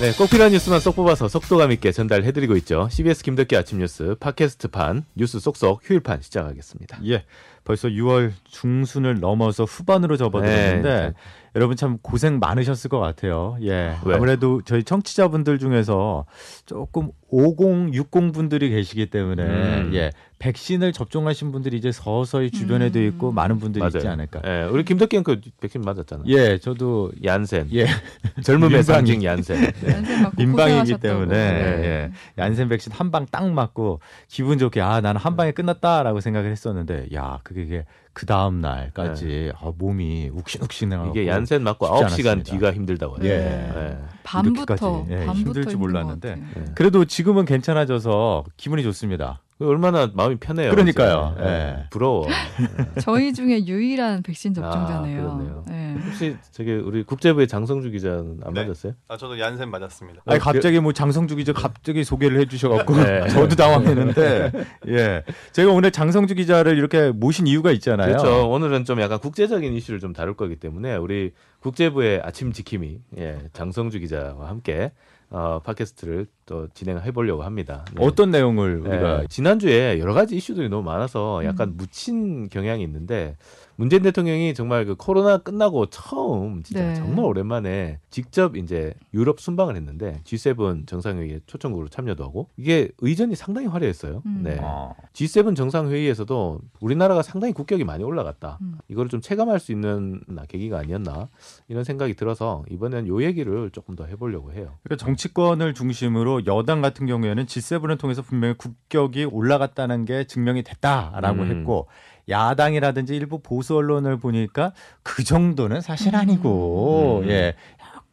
네, 꼭 필요한 뉴스만 쏙 뽑아서 속도감 있게 전달해드리고 있죠. CBS 김덕기 아침 뉴스 팟캐스트판 뉴스 쏙쏙 휴일판 시작하겠습니다. 예, 벌써 6월 중순을 넘어서 후반으로 접어들었는데 네. 여러분 참 고생 많으셨을 것 같아요. 예, 왜? 아무래도 저희 청취자분들 중에서 조금 50, 60 분들이 계시기 때문에 음. 예, 백신을 접종하신 분들이 이제 서서히 주변에도 음. 있고 많은 분들이 있지 않을까. 예, 우리 김덕기는 그 백신 맞았잖아. 예, 저도 얀센. 예 젊음의 민방위. 상징 얀센. 네. 민방이기. 때문에 네. 예, 얀센 백신 한 방 딱 맞고 기분 좋게 아 나는 한 방에 끝났다라고 생각을 했었는데 야 그게 이게 그 다음 날까지 아, 몸이 욱신욱신해가지고 이게 얀센 맞고 쉽지 9시간 않았습니다. 뒤가 힘들다고 하죠. 예. 예. 밤부터 예, 밤부터 힘들 줄 힘든 것 몰랐는데. 같아요. 예. 그래도 지금은 괜찮아져서 기분이 좋습니다. 얼마나 마음이 편해요. 그러니까요. 예. 예. 부러워. 저희 중에 유일한 백신 아, 접종자네요. 그렇네요. 네. 혹시 저기 우리 국제부의 장성주 기자는 안 네. 맞았어요? 아 저도 얀센 맞았습니다. 아니 갑자기 뭐 장성주 기자 갑자기 소개를 해주셔갖고 네. 저도 당황했는데 예 제가 오늘 장성주 기자를 이렇게 모신 이유가 있잖아요. 그렇죠. 오늘은 좀 약간 국제적인 이슈를 좀 다룰 거기 때문에 우리 국제부의 아침 지킴이 예, 장성주 기자와 함께 어, 팟캐스트를 또 진행해 보려고 합니다. 네. 어떤 내용을 네, 우리가 지난주에 여러 가지 이슈들이 너무 많아서 약간 음. 묻힌 경향이 있는데 문재인 대통령이 정말 그 코로나 끝나고 처음 진짜 네. 정말 오랜만에 직접 이제 유럽 순방을 했는데 G7 정상회의에 초청국으로 참여도 하고 이게 의전이 상당히 화려했어요. 음. 네. 어, G7 정상회의에서도 우리나라가 상당히 국격이 많이 올라갔다. 음. 이거를 좀 체감할 수 있는 계기가 아니었나 이런 생각이 들어서 이번엔 요 얘기를 조금 더 해보려고 해요. 그러니까 정치권을 중심으로 여당 같은 경우에는 G7을 통해서 분명히 국격이 올라갔다는 게 증명이 됐다라고 음. 했고 야당이라든지 일부 보수 언론을 보니까 그 정도는 사실 아니고 음. 예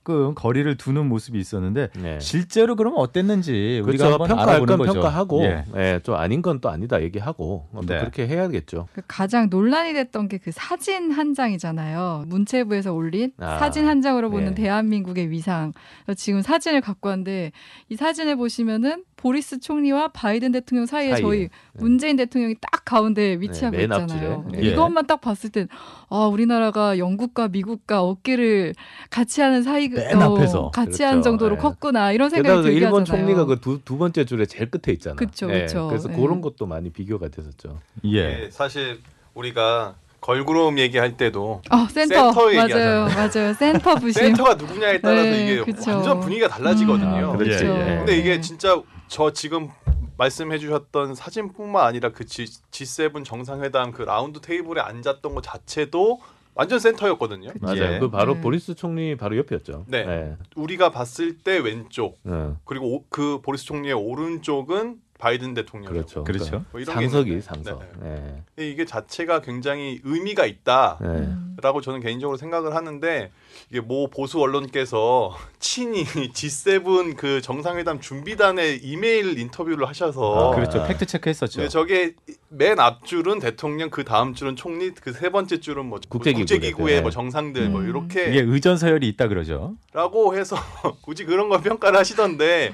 조금 거리를 두는 모습이 있었는데 네. 실제로 그러면 어땠는지 우리가 그렇죠. 한번 평가할 건 거죠. 평가하고, 예. 예, 좀 아닌 건 또 아니다 얘기하고 뭐또 네. 그렇게 해야겠죠. 그 가장 논란이 됐던 게 그 사진 한 장이잖아요. 문체부에서 올린 아, 사진 한 장으로 보는 네. 대한민국의 위상. 지금 사진을 갖고 왔는데 이 사진을 보시면은 보리스 총리와 바이든 대통령 사이에 사이에. 저희 네. 문재인 대통령이 딱 가운데 위치하고 맨 있잖아요. 앞줄에. 예. 이것만 딱 봤을 땐 아, 우리나라가 영국과 미국과 어깨를 같이 하는 사이 맨 앞에서. 같이 그렇죠. 하는 정도로 예. 컸구나 이런 생각이 들게 일본. 총리가 그 두 두 번째 줄에 제일 끝에 있잖아. 그쵸, 예, 그쵸. 그래서 예. 그런 것도 많이 비교가 됐었죠. 예. 예, 사실 우리가 걸그룹 얘기할 때도 아, 센터, 센터 맞아요, 얘기하잖아요. 맞아요. 센터 부심. 센터가 누구냐에 따라서 네, 이게 그쵸. 완전 분위기가 달라지거든요. 아, 그렇죠. 예, 예. 근데 이게 진짜 저 지금 말씀해주셨던 사진뿐만 아니라 그 G, G7 정상회담 그 라운드 테이블에 앉았던 것 자체도 완전 센터였거든요. 맞아요. 예. 그 바로 네. 보리스 총리 바로 옆이었죠. 네. 예. 우리가 봤을 때 왼쪽 어, 그리고 오- 그 보리스 총리의 오른쪽은 바이든 대통령. 그렇죠. 그렇죠. 뭐 이런 게 상석이. 상석. 네. 예. 이게 자체가 굉장히 의미가 있다. 예. 음. 라고 저는 개인적으로 생각을 하는데 이게 모 보수 언론께서 친히 G7 그 정상회담 준비단의 이메일 인터뷰를 하셔서 아, 그렇죠. 팩트 체크했었죠. 네, 저게 맨 앞줄은 대통령 그 다음 줄은 총리 그 세 번째 줄은 뭐 국제기구 국제기구의 네. 뭐 정상들 뭐 음. 이렇게 이게 의전 서열이 있다 그러죠. 라고 해서 굳이 그런 걸 평가를 하시던데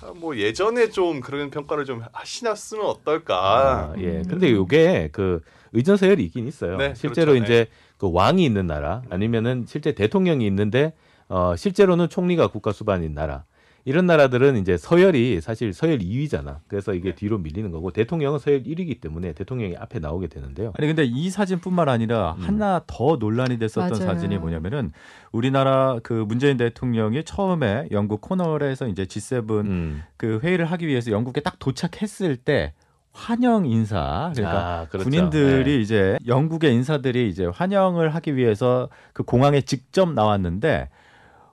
아, 뭐 예전에 좀 그런 평가를 좀 하시놨으면 어떨까 아, 예. 근데 요게 그 의전 서열이 있긴 있어요. 네, 실제로 그렇죠. 이제 그 왕이 있는 나라 아니면은 실제 대통령이 있는데 어 실제로는 총리가 국가 수반인 나라. 이런 나라들은 이제 서열이 사실 서열 2위잖아. 그래서 이게 네. 뒤로 밀리는 거고 대통령은 서열 1위이기 때문에 대통령이 앞에 나오게 되는데요. 아니 근데 이 사진뿐만 아니라 음. 하나 더 논란이 됐었던 맞아요. 사진이 뭐냐면은 우리나라 그 문재인 대통령이 처음에 영국 코널에서 이제 G7 음. 그 회의를 하기 위해서 영국에 딱 도착했을 때 환영 인사 그러니까 아, 그렇죠. 군인들이 네. 이제 영국의 인사들이 이제 환영을 하기 위해서 그 공항에 직접 나왔는데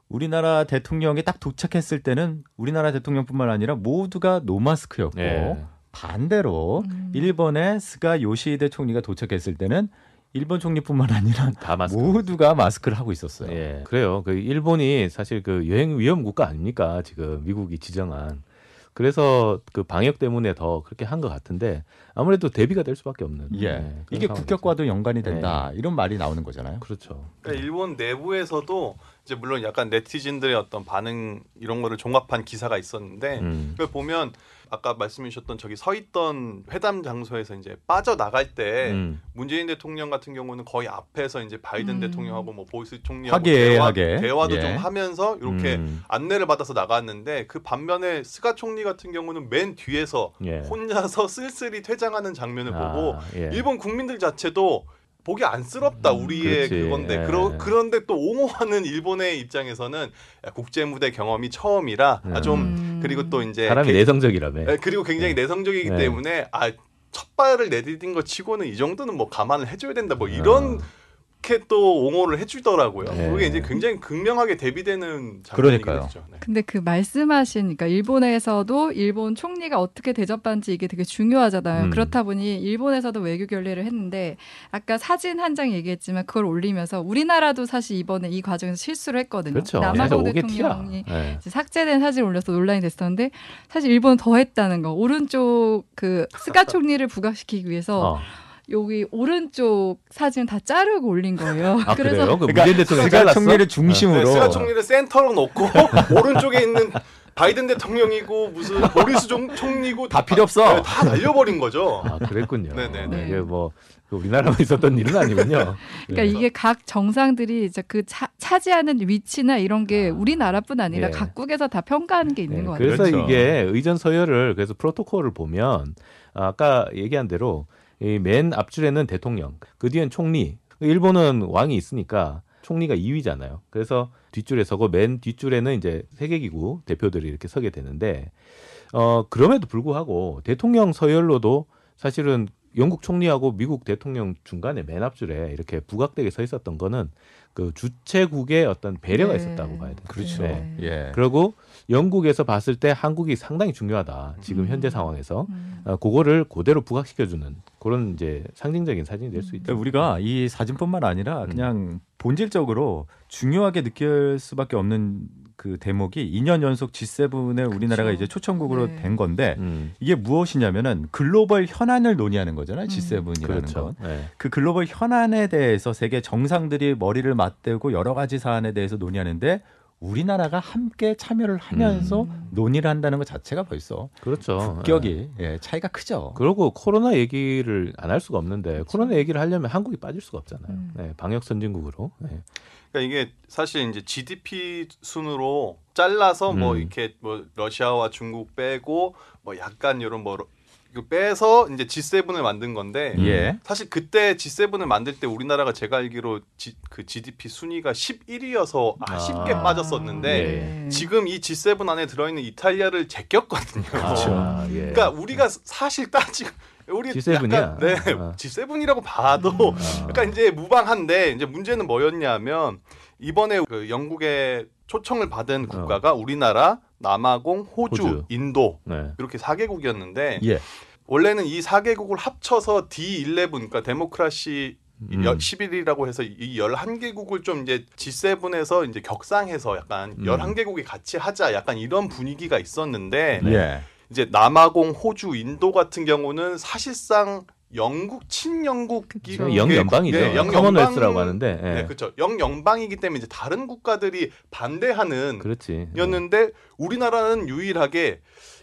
우리나라 대통령이 딱 도착했을 때는 우리나라 대통령뿐만 아니라 모두가 노마스크였고 네. 반대로 음. 일본의 스가 요시히데 총리가 도착했을 때는 일본 총리뿐만 아니라 다 마스크. 모두가 마스크를 하고 있었어요. 예, 그래요. 그 일본이 사실 그 여행 위험 국가 아닙니까? 지금 미국이 지정한. 그래서 그 방역 때문에 더 그렇게 한 것 같은데 아무래도 대비가 될 수밖에 없는. 예. 네, 이게. 국격과도 연관이 된다. 이런 말이 나오는 거잖아요. 그렇죠. 그러니까 일본 내부에서도 이제 물론 약간 네티즌들의 어떤 반응 이런 거를 종합한 기사가 있었는데 음. 그걸 보면 아까 말씀해 주셨던 저기 서 있던 회담 장소에서 이제 빠져 나갈 때 음. 문재인 대통령 같은 경우는 거의 앞에서 이제 바이든 음. 대통령하고 뭐 보리스 총리하고 화기애애하게. 대화, 대화도 예. 좀 하면서 이렇게 음. 안내를 받아서 나갔는데 그 반면에 스가 총리 같은 경우는 맨 뒤에서 예. 혼자서 쓸쓸히 퇴장하는 장면을 보고 아, 예. 일본 국민들 자체도 보기 안쓰럽다 음, 우리의 그렇지. 그건데 예. 그러, 그런데 또 옹호하는 일본의 입장에서는 야, 국제 무대 경험이 처음이라 아, 좀 음. 그리고 또 이제 사람이 개- 내성적이라며. 예, 그리고 굉장히 네. 내성적이기 네. 때문에 아 첫 발을 내디딘 거 치고는 이 정도는 뭐 감안을 해줘야 된다 뭐 이런 이렇게 또 옹호를 해주더라고요. 네. 그게 이제 굉장히 극명하게 대비되는. 했죠. 네. 근데 그 말씀하신 그러니까 일본에서도 일본 총리가 어떻게 대접받는지 이게 되게 중요하잖아요. 음. 그렇다 보니 일본에서도 외교 결례를 했는데 아까 사진 한 장 얘기했지만 그걸 올리면서 우리나라도 사실 이번에 이 과정에서 실수를 했거든요. 그렇죠. 남아공. 대통령이 예. 이제 삭제된 사진 올려서 논란이 됐었는데 사실 일본은 더 했다는 거. 오른쪽 그 스가 총리를 부각시키기 위해서 어. 여기 오른쪽 사진 다 자르고 올린 거예요. 아 그래서 그래요? 그 그러니까 문재인 대통령 스가? 총리를 중심으로 네, 스가 총리를 센터로 놓고 오른쪽에 있는 바이든 대통령이고 무슨 보리스 종- 총리고 다 필요 없어. 네, 다 날려버린 거죠. 아 그랬군요. 네네 네. 이게 뭐그 우리나라만 있었던 일은 아니군요. 그러니까 예. 이게 각 정상들이 이제 그 차, 차지하는 위치나 이런 게 아. 우리나라뿐 아니라 예. 각국에서 다 평가하는 게 있는 네, 것 같아요. 그래서 그렇죠. 이게 의전 서열을 그래서 프로토콜을 보면 아까 얘기한 대로 이 맨 앞줄에는 대통령, 그 뒤엔 총리. 일본은 왕이 있으니까 총리가 2위잖아요. 그래서 뒷줄에 서고 맨 뒷줄에는 이제 세계기구 대표들이 이렇게 서게 되는데 어 그럼에도 불구하고 대통령 서열로도 사실은 영국 총리하고 미국 대통령 중간에 맨 앞줄에 이렇게 부각되게 서 있었던 거는 그 주최국의 어떤 배려가 네. 있었다고 봐야 돼요. 그렇죠. 네. 예. 그리고 영국에서 봤을 때 한국이 상당히 중요하다. 지금 음. 현재 상황에서 음. 어, 그거를 그대로 부각시켜주는 그런 이제 상징적인 사진이 될 수 있죠. 그러니까 우리가 이 사진뿐만 아니라 음. 그냥 본질적으로 중요하게 느낄 수밖에 없는 그 대목이 2년 연속 G7에 우리나라가 이제 초청국으로 네. 된 건데 음, 이게 무엇이냐면은 글로벌 현안을 논의하는 거잖아요. G7이라는 그렇죠. 건. 네. 그 글로벌 현안에 대해서 세계 정상들이 머리를 맞대고 여러 가지 사안에 대해서 논의하는데 우리나라가 함께 참여를 하면서 음. 논의를 한다는 것 자체가 벌써 그렇죠. 국격이 예, 차이가 크죠. 그리고 코로나 얘기를 안 할 수가 없는데 코로나 얘기를 하려면 한국이 빠질 수가 없잖아요. 음. 네, 방역 선진국으로. 네. 그러니까 이게 사실 이제 GDP 순으로 잘라서 뭐 음. 이렇게 뭐 러시아와 중국 빼고 뭐 약간 이런 뭐 빼서 이제 G7을 만든 건데 음. 예. 사실 그때 G7을 만들 때 우리나라가 제가 알기로 지, 그 GDP 순위가 11위여서 아쉽게 아. 빠졌었는데 네. 지금 이 G7 안에 들어있는 이탈리아를 제꼈거든요. 아, 예. 그러니까 우리가 사실 따지고 우리 G7 이야? 약간 네 아. G7이라고 봐도 아. 약간 이제 무방한데 이제 문제는 뭐였냐면 이번에 그 영국의 초청을 받은 국가가 우리나라, 남아공, 호주, 어. 호주. 인도 네. 이렇게 4개국이었는데 예. 원래는 이 4개국을 합쳐서 D11 그러니까 데모크라시 음. 11이라고 해서 이 11개국을 좀 이제 G7에서 이제 격상해서 약간 음. 11개국이 같이 하자 약간 이런 분위기가 있었는데 예. 이제 남아공, 호주, 인도 같은 경우는 사실상 영국 친영국이 그렇죠. 영연방이죠. 네, 영연방- 커먼웰스라고 하는데. 예. 네, 그렇죠. 영연방이기 때문에 이제 다른 국가들이 반대하는 그렇지. 였는데 우리나라는 유일하게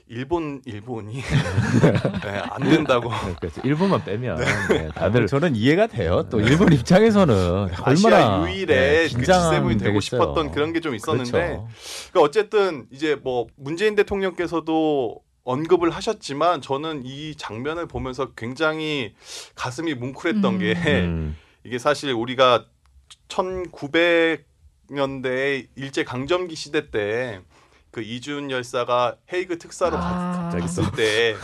일본 일본이 네, 안 된다고 네, 그렇죠. 일본만 빼면 네, 다들 다들 저는 이해가 돼요. 또 일본 입장에서는 아시아 얼마나 유일의 네, 그 긴장하면 G7이 되고. 싶었던 그런 게 좀 있었는데 그렇죠. 그러니까 어쨌든 이제 뭐 문재인 대통령께서도 언급을 하셨지만 저는 이 장면을 보면서 굉장히 가슴이 뭉클했던 음. 게 음, 이게 사실 우리가 1900년대 일제 강점기 시대 때 그 이준 열사가 헤이그 특사로 아. 가- 갔을 때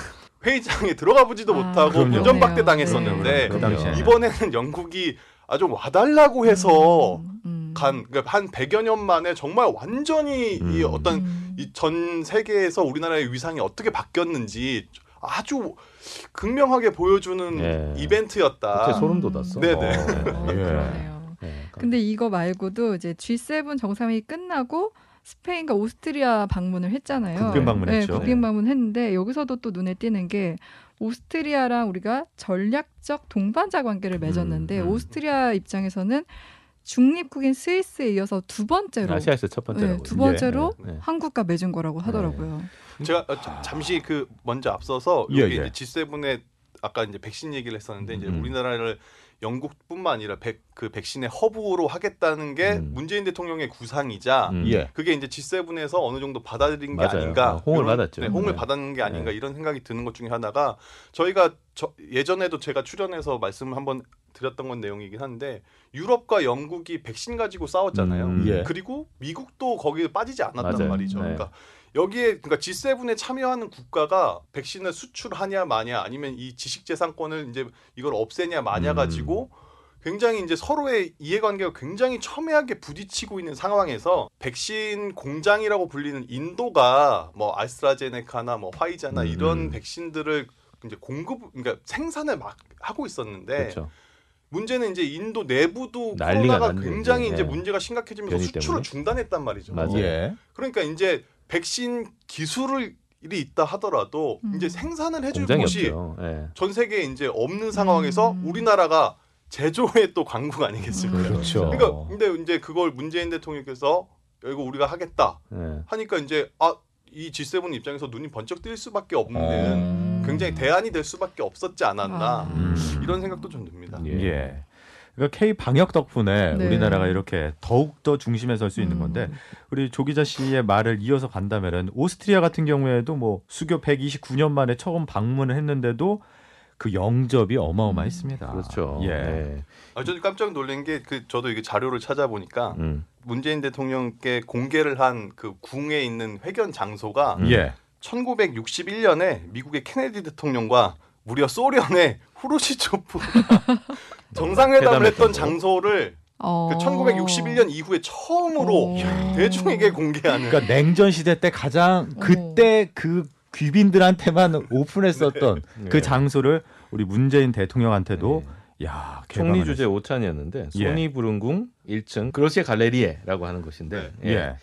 회의장에 들어가 보지도 아, 못하고. 운전박대 그러네요. 당했었는데 그 당시에. 이번에는 영국이 아주 와달라고 해서 음, 음. 간 그러니까 한 100여 년 만에 정말 완전히 이 음. 어떤 음. 이전 세계에서 우리나라의 위상이 어떻게 바뀌었는지 아주 극명하게 보여주는 예. 이벤트였다. 소름 돋았어. 네네. 어, 예. 그러네요. 네, 근데 이거 말고도 이제 G7 정상회의 끝나고 스페인과 오스트리아 방문을 했잖아요. 국빈 방문했죠. 네, 국빈 네. 방문했는데 여기서도 또 눈에 띄는 게 오스트리아랑 우리가 전략적 동반자 관계를 맺었는데 음, 음. 오스트리아 입장에서는 중립국인 스위스에 이어서 두 번째로 아시아에서 첫 번째라고. 네, 두 번째로 네, 네. 한국과 맺은 거라고 하더라고요. 제가 어, 자- 잠시 그 먼저 앞서서 예, 여기 예. 이제 G7의 아까 이제 백신 얘기를 했었는데 이제 음. 우리나라를 영국뿐만 아니라 백, 그 백신의 허브로 하겠다는 게 음. 문재인 대통령의 구상이자 음. 예. 그게 이제 G7에서 어느 정도 받아들인 게 맞아요. 아닌가 어, 홍을 이런- 받았죠. 네, 홍을 네. 받았는 게 아닌가 네. 이런 생각이 드는 것 중에 하나가 저희가 저, 예전에도 제가 출연해서 말씀을 한번 드렸던 건 내용이긴 한데 유럽과 영국이 백신 가지고 싸웠잖아요. 음. 예. 그리고 미국도 거기에 빠지지 않았단 맞아요. 말이죠. 네. 그러니까 여기에 그러니까 G7에 참여하는 국가가 백신을 수출하냐 마냐 아니면 이 지식재산권을 이제 이걸 없애냐 마냐 음. 가지고 굉장히 이제 서로의 이해관계가 굉장히 첨예하게 부딪히고 있는 상황에서 백신 공장이라고 불리는 인도가 뭐 아스트라제네카나 뭐 화이자나 음. 이런 백신들을 이제 공급 그러니까 생산을 막 하고 있었는데 그렇죠. 문제는 이제 인도 내부도 코로나가 났는데, 굉장히 예. 이제 문제가 심각해지면서 수출을 때문에. 중단했단 말이죠. 맞아요. 예. 그러니까 이제 백신 기술이 있다 하더라도 음. 이제 생산을 해줄 곳이 없죠. 예. 전 세계에 이제 없는 상황에서 음. 우리나라가 제조의 또 강국 아니겠습니까? 음. 그렇죠. 그러니까 근데 이제 그걸 문재인 대통령께서 이거 우리가 하겠다 예. 하니까 이제 아 이 G7 입장에서 눈이 번쩍 뜰 수밖에 없는 어. 굉장히 대안이 될 수밖에 없었지 않았나 아. 음. 이런 생각도 좀 듭니다. 예. 예. 그러니까 K 방역 덕분에 네. 우리나라가 이렇게 더욱 더 중심에 설 수 있는 음. 건데 우리 조 기자 씨의 말을 이어서 간다면은 오스트리아 같은 경우에도 뭐 수교 129년 만에 처음 방문을 했는데도 그 영접이 어마어마했습니다. 그렇죠. 예. 예. 아, 저도 깜짝 놀란 게 그 저도 이게 자료를 찾아보니까 음. 문재인 대통령께 공개를 한 그 궁에 있는 회견 장소가 음. 예. 1961년에 미국의 케네디 대통령과 무려 소련의 후르시초프 정상회담을 했던 거. 장소를 어. 그 1961년 이후에 처음으로 어. 대중에게 공개하는 그러니까 냉전 시대 때 가장 그때 그 귀빈들한테만 오픈했었던 네. 그 장소를 우리 문재인 대통령한테도 네. 야 총리 주재 오찬이었는데 예. 소니 부릉궁 1층 그로시에 갈레리에라고 하는 곳인데 네. 했- 예. 예.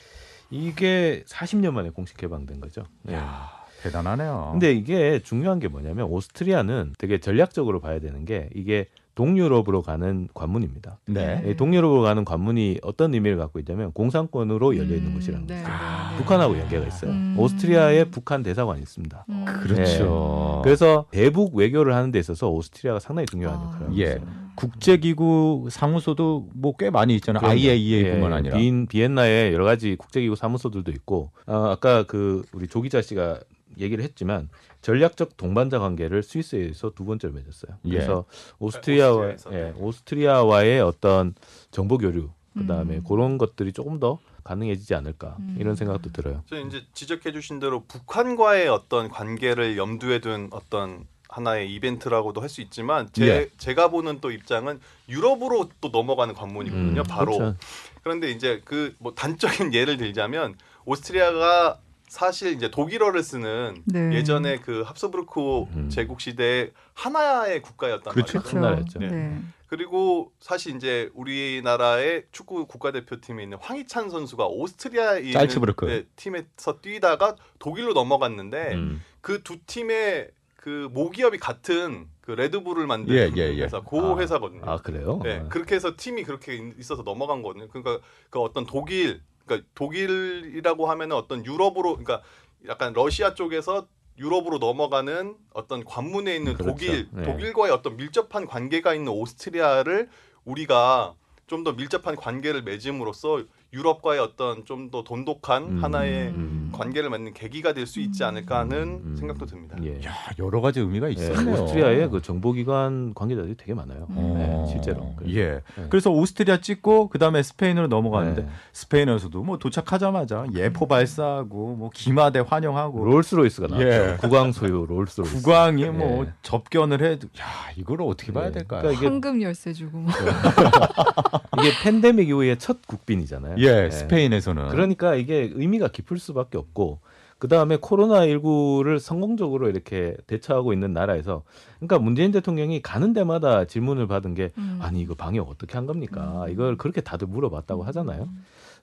이게 40년 만에 공식 개방된 거죠. 예. 야, 대단하네요. 근데 이게 중요한 게 뭐냐면 오스트리아는 되게 전략적으로 봐야 되는 게 이게 동유럽으로 가는 관문입니다. 네. 이 동유럽으로 가는 관문이 어떤 의미를 갖고 있냐면 공산권으로 열려 있는 음, 곳이라는 네, 거죠. 네, 네. 북한하고 연계가 있어요. 음. 오스트리아에 북한 대사관이 있습니다. 음. 그렇죠. 그래서 대북 외교를 하는 데 있어서 오스트리아가 상당히 중요한 아. 역할을 하고 예. 있어요. 국제기구 사무소도 뭐 꽤 많이 있잖아요. IAEA뿐만 예, 아니라. 빈 비엔나에 여러 가지 국제기구 사무소들도 있고 어, 아까 그 우리 조 기자 씨가 얘기를 했지만 전략적 동반자 관계를 스위스에서 두 번째로 맺었어요. 예. 그래서 오스트리아와 오스트리아에서, 예, 네. 오스트리아와의 어떤 정보 교류 그다음에 음. 그런 것들이 조금 더 가능해지지 않을까 음. 이런 생각도 들어요. 저 이제 지적해주신 대로 북한과의 어떤 관계를 염두에 둔 어떤 하나의 이벤트라고도 할 수 있지만 제, 예. 제가 보는 또 입장은 유럽으로 또 넘어가는 관문이거든요. 음, 바로 그렇죠. 그런데 이제 그 뭐 단적인 예를 들자면 오스트리아가 사실 이제 독일어를 쓰는 네. 예전에 그 합스부르크 음. 제국 시대 하나의 국가였단 그렇죠. 말이죠. 큰 나라였죠. 네. 그리고 사실 이제 우리나라의 축구 국가대표팀에 있는 황희찬 선수가 오스트리아에 있는 짤츠부르크. 네, 팀에서 뛰다가 독일로 넘어갔는데 음. 그두 팀의 그 모기업이 같은 그 레드불을 만든 예, 예, 예. 회사, 그 아. 회사거든요. 아 그래요? 네, 그렇게 해서 팀이 그렇게 있- 있어서 넘어간 거거든요. 그러니까 그 어떤 독일, 그러니까 독일이라고 하면은 어떤 유럽으로, 그러니까 약간 러시아 쪽에서 유럽으로 넘어가는 어떤 관문에 있는 그렇죠. 독일, 네. 독일과의 어떤 밀접한 관계가 있는 오스트리아를 우리가 좀 더 밀접한 관계를 맺음으로써 유럽과의 어떤 좀 더 돈독한 음, 하나의 음. 관계를 맺는 계기가 될 수 있지 않을까 하는 음. 생각도 듭니다. 예. 야, 여러 가지 의미가 예, 있었네요. 오스트리아에 그 정보기관 관계자들이 되게 많아요. 음. 네, 실제로. 예. 네. 그래서 오스트리아 찍고 그다음에 스페인으로 넘어가는데 네. 스페인에서도 뭐 도착하자마자 예포 발사하고 뭐 기마대 환영하고 롤스로이스가 나왔죠. 예. 국왕 소유 롤스로이스. 국왕이 뭐 예. 접견을 해도 야 이거를 어떻게 봐야 예. 될까요? 그러니까 이게 황금 열쇠 주고 뭐. 이게 팬데믹 이후에 첫 국빈이잖아요. 예, 예. 스페인에서는 그러니까 이게 의미가 깊을 수밖에 없고 그 다음에 코로나 19를 성공적으로 이렇게 대처하고 있는 나라에서 그러니까 문재인 대통령이 가는 데마다 질문을 받은 게 음. 아니 이거 방역 어떻게 한 겁니까? 음. 이걸 그렇게 다들 물어봤다고 하잖아요.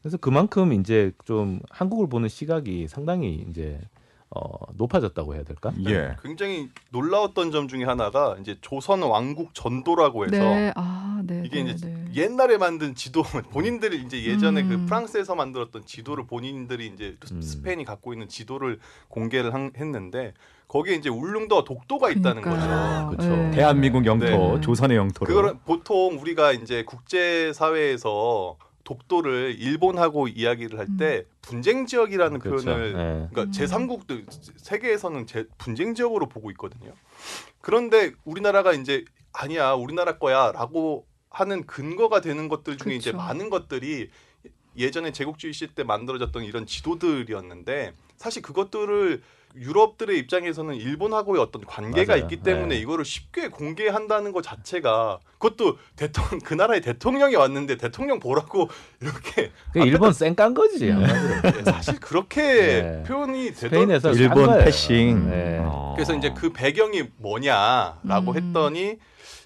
그래서 그만큼 이제 좀 한국을 보는 시각이 상당히 이제 어, 높아졌다고 해야 될까? 예. 굉장히 놀라웠던 점 중에 하나가 이제 조선 왕국 전도라고 해서 네, 아, 네. 이게 네, 이제 네. 옛날에 만든 지도 본인들이 이제 예전에 음. 그 프랑스에서 만들었던 지도를 본인들이 이제 음. 스페인이 갖고 있는 지도를 공개를 한- 했는데 거기에 이제 울릉도와 독도가 있다는 그러니까요. 거죠. 그쵸. 네. 대한민국 영토, 네. 조선의 영토로. 그거를 보통 우리가 이제 국제 사회에서 독도를 일본하고 이야기를 할 때 분쟁 지역이라는 그렇죠. 표현을 예. 그러니까 음. 제3국도 세계에서는 제 분쟁 지역으로 보고 있거든요. 그런데 우리나라가 이제 아니야 우리나라 거야라고 하는 근거가 되는 것들 중에 이제 그쵸. 많은 것들이 예전에 제국주의 시대 때 만들어졌던 이런 지도들이었는데 사실 그것들을 유럽들의 입장에서는 일본하고의 어떤 관계가 맞아요. 있기 때문에 네. 이거를 쉽게 공개한다는 것 자체가 그것도 대통령 그 나라의 대통령이 왔는데 대통령 보라고 이렇게 그 일본 쌩깐 거지. 한마디로. 네, 사실 그렇게 네. 표현이 되던 스페인에서 일본. 패싱. 네. 어. 그래서 이제 그 배경이 뭐냐라고 음. 했더니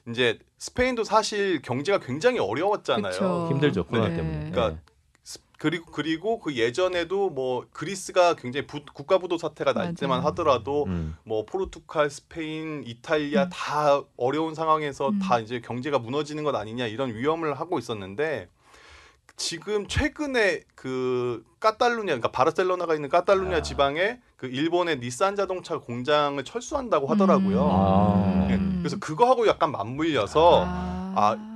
이제 스페인도 사실 경제가 굉장히 어려웠잖아요. 그쵸. 힘들죠 코로나 네. 때문에. 그러니까 스- 그리고 그리고 그 예전에도 뭐 그리스가 굉장히 부- 국가 부도 사태가 날 맞아요. 때만 하더라도 음. 뭐 포르투갈, 스페인, 이탈리아 음. 다 어려운 상황에서 음. 다 이제 경제가 무너지는 것 아니냐 이런 위험을 하고 있었는데 지금 최근에 그 까탈루냐 그러니까 바르셀로나가 있는 까탈루냐 아. 지방에 그 일본의 니산 자동차 공장을 철수한다고 하더라고요. 아. 예, 그래서 그거하고 약간 맞물려서 아, 예,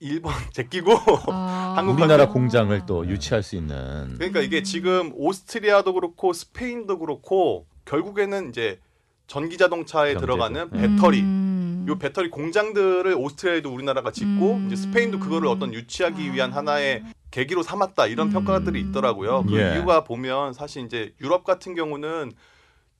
일본 제끼고 아. 한국 우리나라 아. 공장을 또 유치할 수 있는. 그러니까 이게 음. 지금 오스트리아도 그렇고 스페인도 그렇고 결국에는 이제 전기 자동차에. 들어가는 네. 배터리 음. 요 배터리 공장들을 오스트리아에도 우리나라가 짓고 음. 이제 스페인도 그거를 어떤 유치하기 위한 아. 하나의 계기로 삼았다 이런 음. 평가들이 있더라고요. 그 예. 이유가 보면 사실 이제 유럽 같은 경우는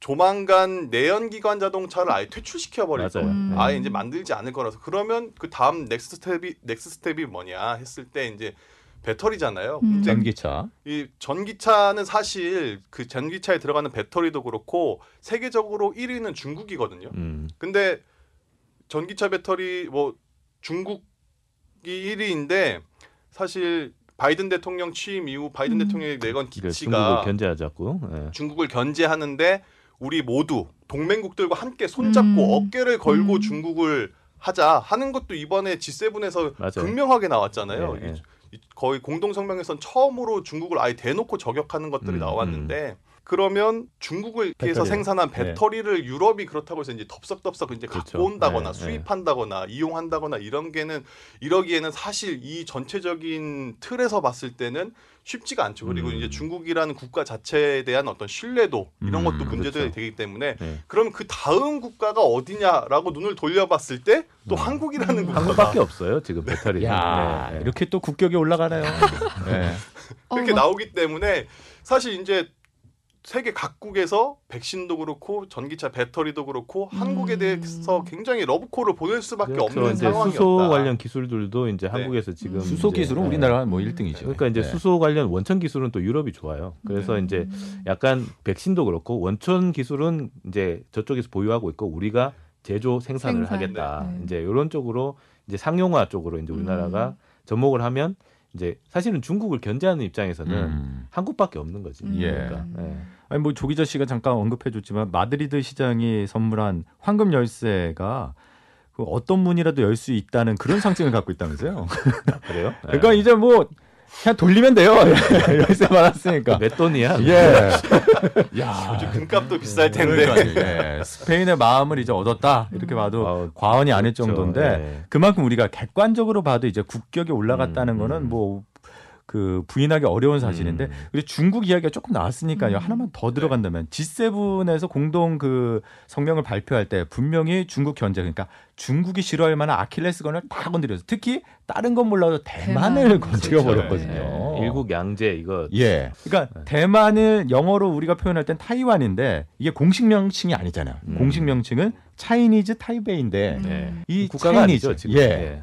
조만간 내연기관 자동차를 아예 퇴출시켜 버릴. 거예요. 음. 아예 이제 만들지 않을 거라서 그러면 그 다음 next step이 next step이 뭐냐 했을 때 이제 배터리잖아요. 음. 전기차. 이 전기차는 사실 그 전기차에 들어가는 배터리도 그렇고 세계적으로 1위는 중국이거든요. 음. 근데 전기차 배터리 뭐 중국이 1위인데 사실 바이든 대통령 취임 이후 바이든 음. 대통령이 내건 그러니까 중국을 기치가 견제하자고. 예. 중국을 견제하는데 우리 모두 동맹국들과 함께 손잡고 음. 어깨를 걸고 음. 중국을 하자 하는 것도 이번에 G7에서 맞아요. 극명하게 나왔잖아요. 이- 거의 공동 성명에선 처음으로 중국을 아예 대놓고 저격하는 것들이 음, 나왔는데 그러면 중국을 위해서. 생산한 네. 배터리를 유럽이 그렇다고 해서 이제 덥석덥석 이제 그렇죠. 갖고 온다거나 네, 수입한다거나 이용한다거나 이런 게는 이러기에는 사실 이 전체적인 틀에서 봤을 때는 쉽지가 않죠. 그리고 음. 이제 중국이라는 국가 자체에 대한 어떤 신뢰도 이런 음, 것도 문제들이 그렇죠. 되기 때문에 네. 그럼 그 다음 국가가 어디냐라고 눈을 돌려봤을 때또 음. 한국이라는 음. 국가가 한국밖에 없어요 지금 배터리. 야 네, 네. 이렇게 또 국격이 올라가네요. 네. 어, 이렇게 막- 나오기 때문에 사실 이제 세계 각국에서 백신도 그렇고 전기차 배터리도 그렇고 음. 한국에 대해서 굉장히 러브콜을 보낼 수밖에 그렇죠. 없는 상황이었다. 수소 관련 기술들도 이제 네. 한국에서 지금 수소 기술은 네. 우리나라가 뭐 1등이죠. 그러니까 이제 수소 관련 원천 기술은 또 유럽이 좋아요. 그래서 음. 이제 약간 백신도 그렇고 원천 기술은 이제 저쪽에서 보유하고 있고 우리가 제조 생산을 생산. 하겠다. 네. 이제 이런 쪽으로 이제 상용화 쪽으로 이제 우리나라가 음. 접목을 하면 이제 사실은 중국을 견제하는 입장에서는 음. 한국밖에 없는 거지. 음. 예. 그러니까, 예. 아니 뭐 조기자 씨가 잠깐 언급해줬지만 마드리드 시장이 선물한 황금 열쇠가 그 어떤 문이라도 열 수 있다는 그런 상징을 갖고 있다면서요. 아, 그래요? 그러니까 이제 뭐 그냥 돌리면 돼요. 열쇠 받았으니까. 몇 돈이야? 예. 야. 요즘 금값도 비쌀 텐데. 그러니까요. 예. 스페인의 마음을 이제 얻었다 이렇게 봐도 아우, 과언이 아닐 그렇죠. 정도인데 예. 그만큼 우리가 객관적으로 봐도 이제 국격이 올라갔다는 음, 거는 음. 뭐 그 부인하기 어려운 사실인데 음. 그리고 중국 이야기가 조금 나왔으니까요. 음. 하나만 더 들어간다면 G7에서 공동 그 성명을 발표할 때 분명히 중국 견제 그러니까 중국이 싫어할 만한 아킬레스건을 다 건드려서 특히 다른 건 몰라도 대만을 대만. 건드려 그렇죠. 버렸거든요. 예. 일국 양제 이거 예. 그러니까 네. 대만을 영어로 우리가 표현할 땐 타이완인데 이게 공식 명칭이 아니잖아요. 음. 공식 명칭은 차이니즈 타이베이인데 음. 예. 이 국가가 차이니즈 아니죠 지금. 예.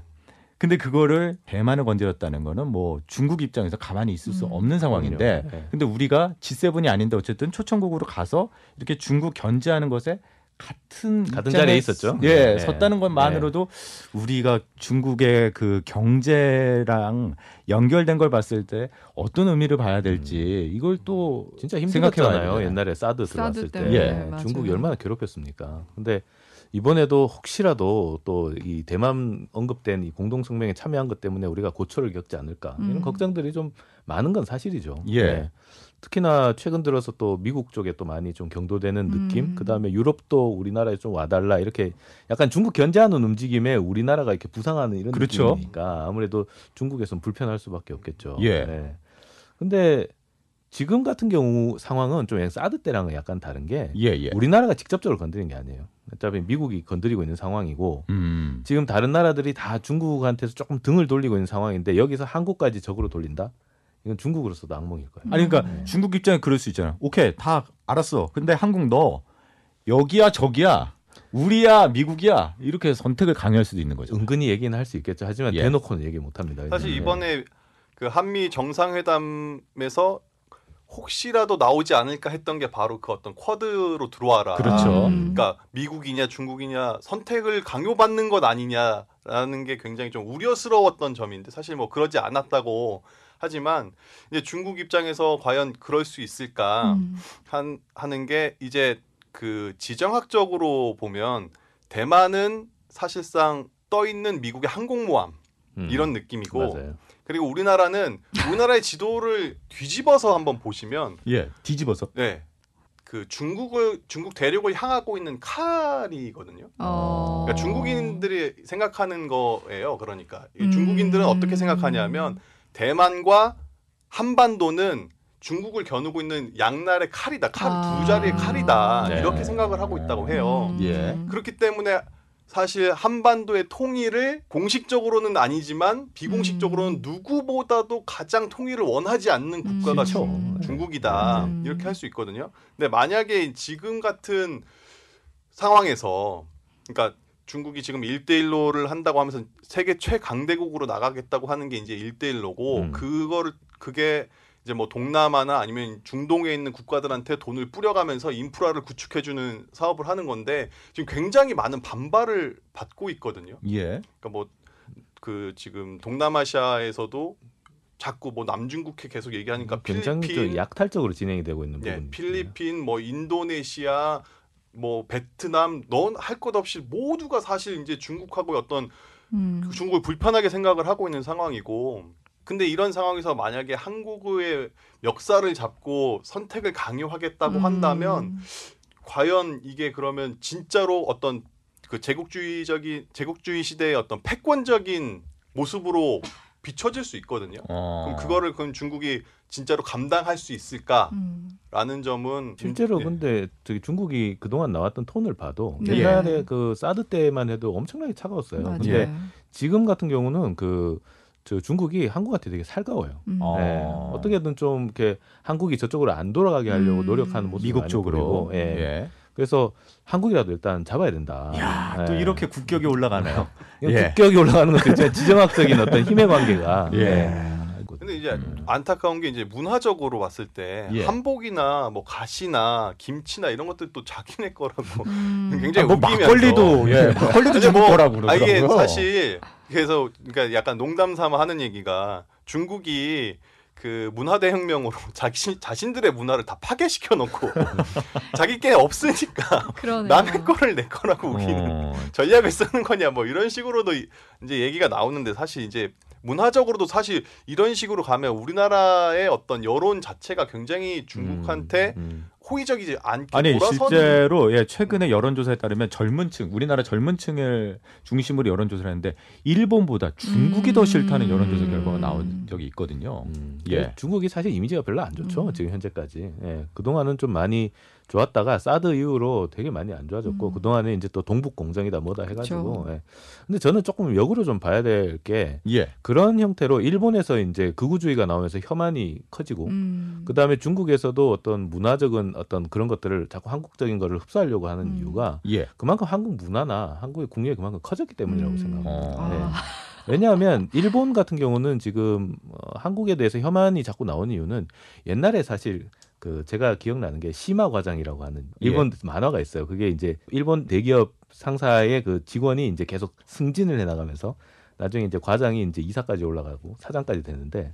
근데 그거를 대만을 건드렸다는 거는 뭐 중국 입장에서 가만히 있을 수 음. 없는 상황인데. 예. 근데 우리가 G7이 아닌데 어쨌든 초청국으로 가서 이렇게 중국 견제하는 것에 같은 같은 자리에 있었죠. 예, 네. 섰다는 것만으로도 우리가 중국의 그 경제랑 연결된 걸 봤을 때 어떤 의미를 봐야 될지 이걸 또 진짜 생각해봐야 힘들었잖아요. 옛날에 사드 사드 들어왔을 때 때문에, 예. 맞아요. 중국이 얼마나 괴롭혔습니까. 근데 이번에도 혹시라도 또 이 대만 언급된 이 공동 성명에 참여한 것 때문에 우리가 고초를 겪지 않을까 이런 음. 걱정들이 좀 많은 건 사실이죠. 네. 예. 특히나 최근 들어서 또 미국 쪽에 또 많이 좀 경도되는 느낌, 음. 그 다음에 유럽도 우리나라에 좀 와달라 이렇게 약간 중국 견제하는 움직임에 우리나라가 이렇게 부상하는 이런 그렇죠. 느낌이니까 아무래도 중국에서는 불편할 수밖에 없겠죠. 예. 네. 근데 지금 같은 경우 상황은 좀 사드 때랑은 약간 다른 게 예, 예. 우리나라가 직접적으로 건드린 게 아니에요. 어차피 미국이 건드리고 있는 상황이고 음. 지금 다른 나라들이 다 중국한테서 조금 등을 돌리고 있는 상황인데 여기서 한국까지 적으로 돌린다? 이건 중국으로서도 악몽일 거예요. 아니 그러니까 음. 중국 입장에 그럴 수 있잖아. 오케이 다 알았어. 근데 한국 너 여기야 저기야 우리야 미국이야 이렇게 선택을 강요할 수도 있는 거죠. 은근히 얘기는 할 수 있겠죠. 하지만 예. 대놓고는 얘기 못 합니다. 사실 이번에 그 한미 정상회담에서 혹시라도 나오지 않을까 했던 게 바로 그 어떤 쿼드로 들어와라. 그렇죠. 음. 그러니까 미국이냐 중국이냐 선택을 강요받는 것 아니냐라는 게 굉장히 좀 우려스러웠던 점인데 사실 뭐 그러지 않았다고 하지만 이제 중국 입장에서 과연 그럴 수 있을까 음. 한 하는 게 이제 그 지정학적으로 보면 대만은 사실상 떠 있는 미국의 항공모함 음, 이런 느낌이고 맞아요. 그리고 우리나라는 우리나라의 지도를 뒤집어서 한번 보시면 예, 뒤집어서. 네. 그 중국을 중국 대륙을 향하고 있는 칼이거든요. 어. 그러니까 중국인들이 생각하는 거예요. 그러니까 이 음. 중국인들은 어떻게 생각하냐면 대만과 한반도는 중국을 겨누고 있는 양날의 칼이다. 칼 아. 두 자리의 칼이다. 네. 이렇게 생각을 하고 있다고 해요. 음. 예. 그렇기 때문에 사실 한반도의 통일을 공식적으로는 아니지만 비공식적으로는 음. 누구보다도 가장 통일을 원하지 않는 국가가 음. 중- 중국이다 음. 이렇게 할 수 있거든요. 근데 만약에 지금 같은 상황에서 그러니까 중국이 지금 1대1로를 한다고 하면서 세계 최강대국으로 나가겠다고 하는 게 이제 1대1로고 음. 그거를 그게 이제 뭐 동남아나 아니면 중동에 있는 국가들한테 돈을 뿌려가면서 인프라를 구축해주는 사업을 하는 건데 지금 굉장히 많은 반발을 받고 있거든요. 예. 그러니까 뭐 그 지금 동남아시아에서도 자꾸 뭐 남중국해 계속 얘기하니까 굉장히 필리핀, 그 약탈적으로 진행이 되고 있는 예, 부분. 필리핀, 뭐 인도네시아, 뭐 베트남, 넌 할 것 없이 모두가 사실 이제 중국하고 어떤 음. 그 중국을 불편하게 생각을 하고 있는 상황이고 근데 이런 상황에서 만약에 한국의 역사를 잡고 선택을 강요하겠다고 음. 한다면 과연 이게 그러면 진짜로 어떤 그 제국주의적인 제국주의 시대의 어떤 패권적인 모습으로 비춰질 수 있거든요. 어. 그럼 그거를 그럼 중국이 진짜로 감당할 수 있을까라는 음. 점은 실제로 예. 근데 저기 중국이 그동안 나왔던 톤을 봐도 네. 옛날에 그 사드 때만 해도 엄청나게 차가웠어요. 맞아요. 근데 지금 같은 경우는 그 저 중국이 한국한테 되게 살가워요. 음. 어. 네. 어떻게든 좀 이렇게 한국이 저쪽으로 안 돌아가게 하려고 음. 노력하는 모습이 미국 쪽으로. 예. 예. 그래서 한국이라도 일단 잡아야 된다. 야, 또 예. 이렇게 국격이 올라가네요. 예. 국격이 올라가는 것도 있지만 지정학적인 어떤 힘의 관계가 예. 예. 근데 이제 음. 안타까운 게 이제 문화적으로 봤을 때 예. 한복이나 뭐 가시나 김치나 이런 것들 또 자기네 거라고 음. 굉장히 뭐 우기면서 막걸리도 예, 막걸리도 근데 중국 뭐, 거라고 아 그러더라고요. 이게 사실 그래서 그러니까 약간 농담 삼아 하는 얘기가 중국이 그 문화대 혁명으로 자신 자신들의 문화를 다 파괴시켜 놓고 자기 게 없으니까 그러네요. 남의 거를 내 거라고 우기는 어, 전략을 쓰는 거냐 뭐 이런 식으로도 이- 이제 얘기가 나오는데 사실 이제 문화적으로도 사실 이런 식으로 가면 우리나라의 어떤 여론 자체가 굉장히 중국한테 음, 호의적이지 않게 아니 돌아서는 실제로 예 최근에 여론조사에 따르면 젊은층 우리나라 젊은층을 중심으로 여론조사를 했는데 일본보다 중국이 더 음. 싫다는 여론조사 결과가 나온 적이 있거든요. 음. 예. 중국이 사실 이미지가 별로 안 좋죠. 음. 지금 현재까지. 예. 그 동안은 좀 많이 좋았다가 사드 이후로 되게 많이 안 좋아졌고 음. 그동안에 이제 또 동북 공정이다 뭐다 해 가지고. 그쵸. 예. 근데 저는 조금 역으로 좀 봐야 될게 예. 그런 형태로 일본에서 이제 극우주의가 나오면서 혐한이 커지고 음. 그 다음에 중국에서도 어떤 문화적인 어떤 그런 것들을 자꾸 한국적인 거를 흡수하려고 하는 음. 이유가 예. 그만큼 한국 문화나 한국의 국력이 그만큼 커졌기 때문이라고 음. 생각합니다. 어. 네. 아, 왜냐하면 일본 같은 경우는 지금 어, 한국에 대해서 혐한이 자꾸 나오는 이유는 옛날에 사실 그 제가 기억나는 게 시마 과장이라고 하는 일본 만화가 있어요. 그게 이제 일본 대기업 상사의 그 직원이 이제 계속 승진을 해 나가면서 나중에 이제 과장이 이제 이사까지 올라가고 사장까지 되는데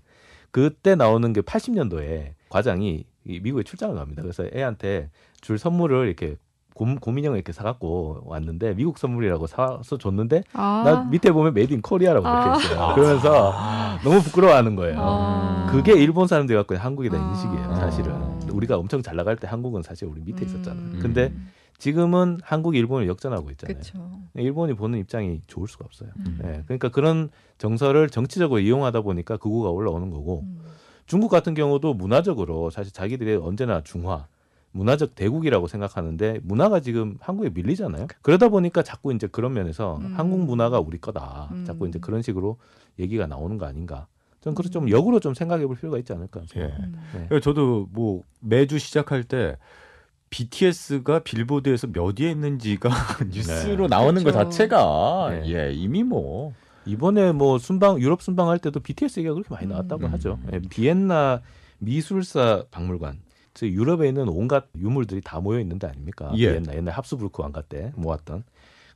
그때 나오는 게 80년도에 과장이 이 미국에 출장을 갑니다. 그래서 애한테 줄 선물을 이렇게 곰, 곰인형을 이렇게 사갖고 왔는데 미국 선물이라고 사서 줬는데 아. 나 밑에 보면 Made in Korea라고 아. 적혀 있어요. 그러면서 너무 부끄러워하는 거예요. 아. 그게 일본 사람들이 갖고 있는 한국에 대한 아. 인식이에요, 사실은. 우리가 엄청 잘 나갈 때 한국은 사실 우리 밑에 있었잖아요. 음. 근데 지금은 한국이 일본을 역전하고 있잖아요. 그렇죠. 일본이 보는 입장이 좋을 수가 없어요. 음. 예, 그러니까 그런 정서를 정치적으로 이용하다 보니까 극우가 올라오는 거고 음. 중국 같은 경우도 문화적으로 사실 자기들이 언제나 중화 문화적 대국이라고 생각하는데 문화가 지금 한국에 밀리잖아요. 그러다 보니까 자꾸 이제 그런 면에서 음. 한국 문화가 우리 거다. 음. 자꾸 이제 그런 식으로 얘기가 나오는 거 아닌가. 전 그래서 좀 음. 역으로 좀 생각해 볼 필요가 있지 않을까. 예. 음. 네. 저도 뭐 매주 시작할 때 BTS가 빌보드에서 몇 위에 있는지가 뉴스로 나오는 것 그렇죠. 자체가 네. 예 이미 뭐 이번에 뭐 순방 유럽 순방 할 때도 BTS 얘기가 그렇게 많이 나왔다고 음. 하죠. 예, 비엔나 미술사 박물관. 즉 유럽에 있는 온갖 유물들이 다 모여 있는 데 아닙니까? 예. 비엔나 옛날 합스부르크 왕가 때 모았던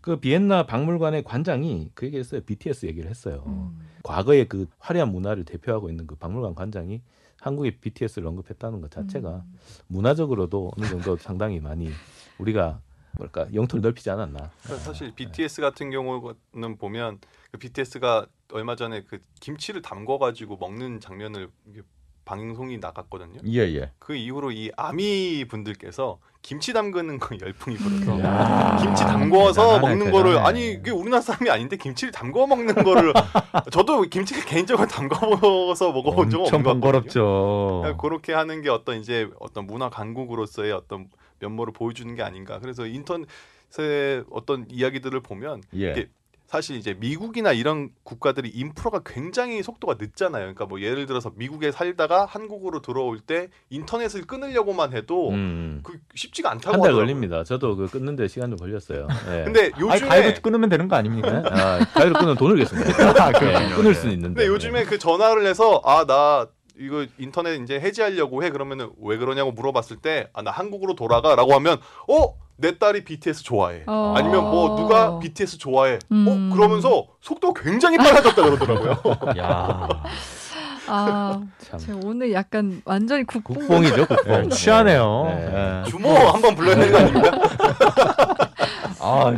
그 비엔나 박물관의 관장이 그 얘기했어요. BTS 얘기를 했어요. 음. 과거의 그 화려한 문화를 대표하고 있는 그 박물관 관장이 한국의 BTS를 언급했다는 것 자체가 음. 문화적으로도 어느 정도 상당히 많이 우리가 뭐랄까 영토를 넓히지 않았나. 그러니까 사실 BTS 같은 경우는 보면 그 BTS가 얼마 전에 그 김치를 담궈 가지고 먹는 장면을 방송이 나갔거든요. 예 예. 그 이후로 이 아미 분들께서 김치 담그는 거 열풍이 불어서 야. 김치 담궈서 대단하네, 먹는 거를 대단해. 아니 이게 우리나라 사람이 아닌데 김치를 담궈 먹는 거를 저도 김치를 개인적으로 담궈서 먹어본 적은 없는 것 같거든요. 번거롭죠. 그러니까 그렇게 하는 게 어떤 이제 어떤 문화 강국으로서의 어떤 면모를 보여주는 게 아닌가. 그래서 인터넷의 어떤 이야기들을 보면 예. 이게 사실 이제 미국이나 이런 국가들이 인프라가 굉장히 속도가 늦잖아요. 그러니까 뭐 예를 들어서 미국에 살다가 한국으로 들어올 때 인터넷을 끊으려고만 해도 음. 그 쉽지가 않다고 한 달. 걸립니다. 저도 그 끊는데 시간 좀 걸렸어요. 예. 근데 요즘에 가입을 끊으면 되는 거 아닙니까? 아, 가위로 끊으면 돈을 겠습니다. 아, 그렇군요. 끊을 수는 있는데. 근데 요즘에 그 전화를 해서 아 나 이거 인터넷 이제 해지하려고 해 그러면은 왜 그러냐고 물어봤을 때 아 나 한국으로 돌아가라고 하면 어 내 딸이 BTS 좋아해 어. 아니면 뭐 누가 BTS 좋아해 음. 어 그러면서 속도가 굉장히 빨라졌다 그러더라고요 야. 아, 참 제가 오늘 약간 완전히 국뽕. 국뽕이죠, 국뽕. 예, 취하네요. 네. 예. 주모 한번 불러야 되는 거 아닙니까? 아.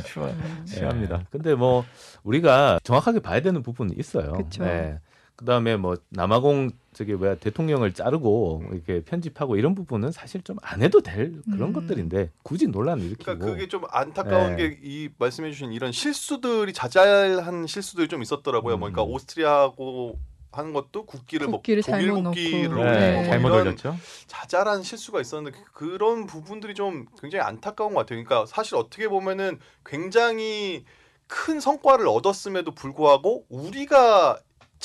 취합니다. 예. 근데 뭐 우리가 정확하게 봐야 되는 부분이 있어요. 그쵸. 예. 그다음에 뭐 남아공 저기 뭐야 대통령을 자르고 이렇게 편집하고 이런 부분은 사실 좀 안 해도 될 그런 음. 것들인데 굳이 논란을 일으키고 그러니까 그게 좀 안타까운 네. 게이 말씀해주신 이런 실수들이 자잘한 실수들이 좀 있었더라고요. 뭐 음. 그러니까 오스트리아하고 하는 것도 국기를 뭐 국기를 독일 잘못 국기를 넣고. 올리고 네. 뭐 잘못 이런 올렸죠. 자잘한 실수가 있었는데 그- 그런 부분들이 좀 굉장히 안타까운 것 같아요. 그러니까 사실 어떻게 보면은 굉장히 큰 성과를 얻었음에도 불구하고 우리가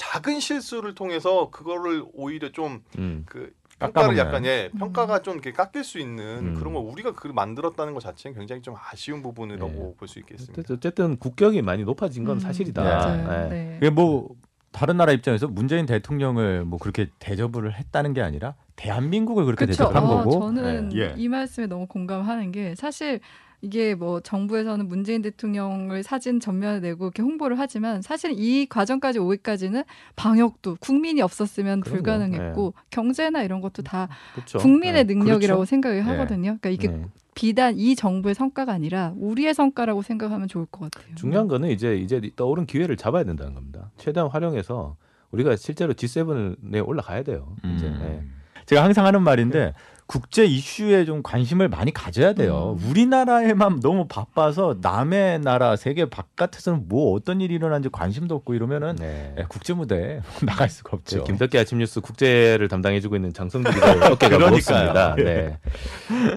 작은 실수를 통해서 그거를 오히려 좀 음. 그 평가를. 약간 예 음. 평가가 좀 이렇게 깎일 수 있는 음. 그런 걸 우리가 그 만들었다는 것 자체는 굉장히 좀 아쉬운 부분이라고 네. 볼수 있겠습니다. 어쨌든- 국격이 많이 높아진 건 음, 사실이다. 맞아요. 예. 네. 그게 뭐 다른 나라 입장에서 문재인 대통령을 뭐 그렇게 대접을 했다는 게 아니라 대한민국을 그렇게 그렇죠. 대접한 어, 거고. 저는 예. 이 말씀에 너무 공감하는 게 사실 이게 뭐 정부에서는 문재인 대통령을 사진 전면에 내고 이렇게 홍보를 하지만 사실 이 과정까지 오기까지는 방역도 국민이 없었으면 그럼요. 불가능했고 경제나 이런 것도 다 그렇죠. 국민의 예. 능력이라고 그렇죠. 생각을 네. 하거든요. 그러니까 이게 네. 비단 이 정부의 성과가 아니라 우리의 성과라고 생각하면 좋을 것 같아요. 중요한 거는 이제 이제 떠오른 기회를 잡아야 된다는 겁니다. 최대한 활용해서 우리가 실제로 G7에 올라가야 돼요. 이제 예. 음. 제가 항상 하는 말인데 국제 이슈에 좀 관심을 많이 가져야 돼요. 음. 우리나라에만 너무 바빠서 남의 나라 세계 바깥에서는 뭐 어떤 일이 일어나는지 관심도 없고 이러면은 네. 예, 국제 무대에 나갈 수가 없죠. 네, 김덕기 아침 뉴스 국제를 담당해주고 있는 장성규 기자의 어깨가. 무겁습니다. 네.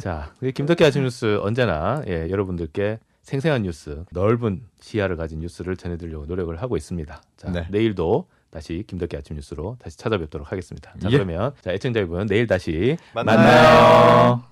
자, 김덕기 아침 뉴스 언제나 예, 여러분들께 생생한 뉴스, 넓은 시야를 가진 뉴스를 전해드리려고 노력을 하고 있습니다. 자, 네. 내일도 다시 김덕기 아침 뉴스로 다시 찾아뵙도록 하겠습니다. 자, 예. 그러면 자, 애청자 여러분 내일 다시 만나요. 만나요.